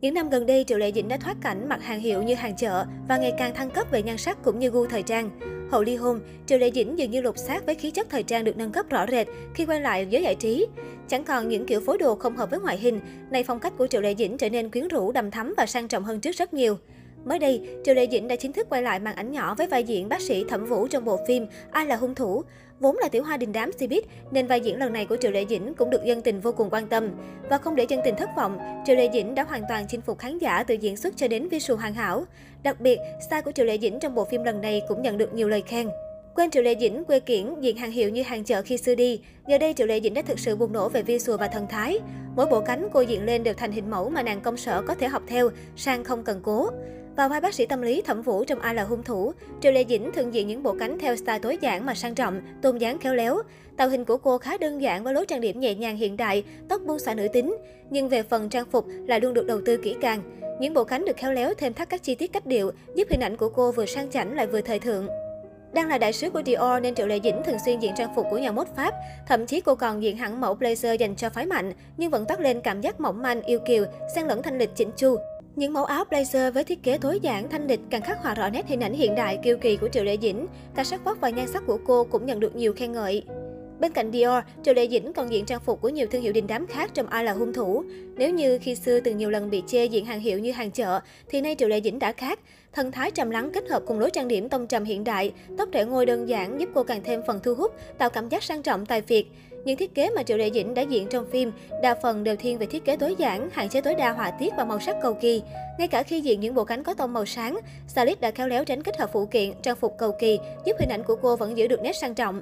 Những năm gần đây, Triệu Lệ Dĩnh đã thoát cảnh mặc hàng hiệu như hàng chợ và ngày càng thăng cấp về nhan sắc cũng như gu thời trang. Hậu ly hôn, Triệu Lệ Dĩnh dường như lột xác với khí chất thời trang được nâng cấp rõ rệt khi quay lại giới giải trí. Chẳng còn những kiểu phối đồ không hợp với ngoại hình, nay phong cách của Triệu Lệ Dĩnh trở nên quyến rũ, đầm thắm và sang trọng hơn trước rất nhiều. Mới đây, Triệu Lệ Dĩnh đã chính thức quay lại màn ảnh nhỏ với vai diễn bác sĩ Thẩm Vũ trong bộ phim Ai là hung thủ. Vốn là tiểu hoa đình đám Cbiz, nên vai diễn lần này của Triệu Lệ Dĩnh cũng được dân tình vô cùng quan tâm. Và không để dân tình thất vọng, Triệu Lệ Dĩnh đã hoàn toàn chinh phục khán giả từ diễn xuất cho đến visual hoàn hảo. Đặc biệt, style của Triệu Lệ Dĩnh trong bộ phim lần này cũng nhận được nhiều lời khen. Quên Triệu Lệ Dĩnh quê kiển diện hàng hiệu như hàng chợ khi xưa đi, giờ đây Triệu Lệ Dĩnh đã thực sự bùng nổ về visual và thần thái. Mỗi bộ cánh cô diện lên đều thành hình mẫu mà nàng công sở có thể học theo, sang không cần cố. Vào vai bác sĩ tâm lý Thẩm Vũ trong Ai là hung thủ, Triệu Lệ Dĩnh thường diện những bộ cánh theo style tối giản mà sang trọng, tôn dáng khéo léo. Tạo hình của cô khá đơn giản với lối trang điểm nhẹ nhàng hiện đại, tóc buông xõa nữ tính, nhưng về phần trang phục lại luôn được đầu tư kỹ càng. Những bộ cánh được khéo léo thêm thắt các chi tiết cách điệu, giúp hình ảnh của cô vừa sang chảnh lại vừa thời thượng. Đang là đại sứ của Dior nên Triệu Lệ Dĩnh thường xuyên diện trang phục của nhà mốt Pháp. Thậm chí cô còn diện hẳn mẫu blazer dành cho phái mạnh, nhưng vẫn toát lên cảm giác mỏng manh, yêu kiều, xen lẫn thanh lịch chỉnh chu. Những mẫu áo blazer với thiết kế tối giản, thanh lịch càng khắc họa rõ nét hình ảnh hiện đại kiêu kỳ của Triệu Lệ Dĩnh. Cả sắc vóc và nhan sắc của cô cũng nhận được nhiều khen ngợi. Bên cạnh Dior, Triệu Lệ Dĩnh còn diện trang phục của nhiều thương hiệu đình đám khác trong ai là hung thủ. Nếu như khi xưa từng nhiều lần bị chê diện hàng hiệu như hàng chợ, thì nay Triệu Lệ Dĩnh đã khác. Thần thái trầm lắng kết hợp cùng lối trang điểm tông trầm hiện đại, tóc trẻ ngôi đơn giản giúp cô càng thêm phần thu hút, tạo cảm giác sang trọng tài phiệt. Những thiết kế mà Triệu Lệ Dĩnh đã diện trong phim đa phần đều thiên về thiết kế tối giản, hạn chế tối đa họa tiết và màu sắc cầu kỳ. Ngay cả khi diện những bộ cánh có tông màu sáng, Salit đã khéo léo tránh kết hợp phụ kiện, trang phục cầu kỳ, giúp hình ảnh của cô vẫn giữ được nét sang trọng.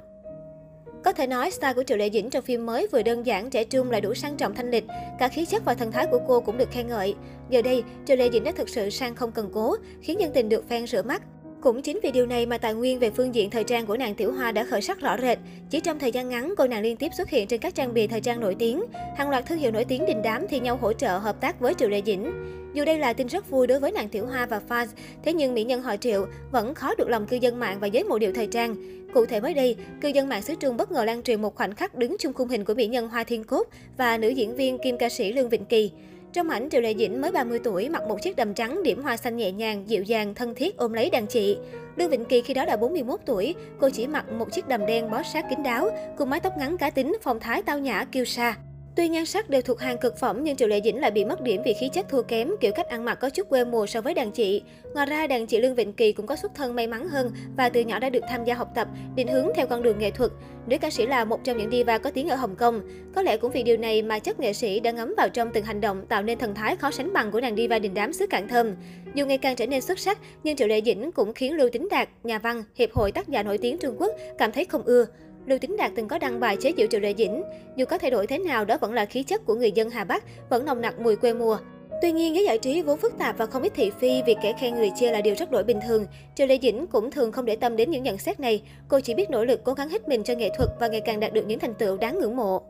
Có thể nói, style của Triệu Lệ Dĩnh trong phim mới vừa đơn giản, trẻ trung lại đủ sang trọng thanh lịch. Cả khí chất và thần thái của cô cũng được khen ngợi. Giờ đây, Triệu Lệ Dĩnh đã thực sự sang không cần cố, khiến nhân tình được fan rửa mắt. Cũng chính vì điều này mà tài nguyên về phương diện thời trang của nàng Tiểu Hoa đã khởi sắc rõ rệt. Chỉ trong thời gian ngắn, cô nàng liên tiếp xuất hiện trên các trang bìa thời trang nổi tiếng. Hàng loạt thương hiệu nổi tiếng đình đám thì nhau hỗ trợ hợp tác với Triệu Lệ Dĩnh. Dù đây là tin rất vui đối với nàng Tiểu Hoa và fans, thế nhưng mỹ nhân họ Triệu vẫn khó được lòng cư dân mạng và giới mộ điệu thời trang. Cụ thể mới đây, cư dân mạng xứ Trung bất ngờ lan truyền một khoảnh khắc đứng chung khung hình của mỹ nhân Hoa Thiên Cốt và nữ diễn viên kim ca sĩ Lương Vịnh Kỳ. Trong ảnh, Triệu Lệ Dĩnh mới 30 tuổi, mặc một chiếc đầm trắng điểm hoa xanh nhẹ nhàng, dịu dàng, thân thiết ôm lấy đàn chị. Lương Vịnh Kỳ khi đó đã 41 tuổi, cô chỉ mặc một chiếc đầm đen bó sát kín đáo, cùng mái tóc ngắn cá tính, phong thái tao nhã, kiêu sa. Tuy nhan sắc đều thuộc hàng cực phẩm nhưng Triệu Lệ Dĩnh lại bị mất điểm vì khí chất thua kém, kiểu cách ăn mặc có chút quê mùa so với đàn chị. Ngoài ra, đàn chị Lương Vịnh Kỳ cũng có xuất thân may mắn hơn và từ nhỏ đã được tham gia học tập, định hướng theo con đường nghệ thuật. Nữ ca sĩ là một trong những diva có tiếng ở Hồng Kông. Có lẽ cũng vì điều này mà chất nghệ sĩ đã ngấm vào trong từng hành động tạo nên thần thái khó sánh bằng của nàng diva đình đám xứ Cạn Thơm. Dù ngày càng trở nên xuất sắc, nhưng Triệu Lệ Dĩnh cũng khiến Lưu Tính Đạt, nhà văn, hiệp hội tác giả nổi tiếng Trung Quốc cảm thấy không ưa. Lưu Tính Đạt từng có đăng bài chế giễu Triệu Lệ Dĩnh. Dù có thay đổi thế nào, đó vẫn là khí chất của người dân Hà Bắc, vẫn nồng nặc mùi quê mùa. Tuy nhiên, giới giải trí vốn phức tạp và không ít thị phi, việc kẻ khen người chê là điều rất đổi bình thường. Triệu Lệ Dĩnh cũng thường không để tâm đến những nhận xét này. Cô chỉ biết nỗ lực cố gắng hết mình cho nghệ thuật và ngày càng đạt được những thành tựu đáng ngưỡng mộ.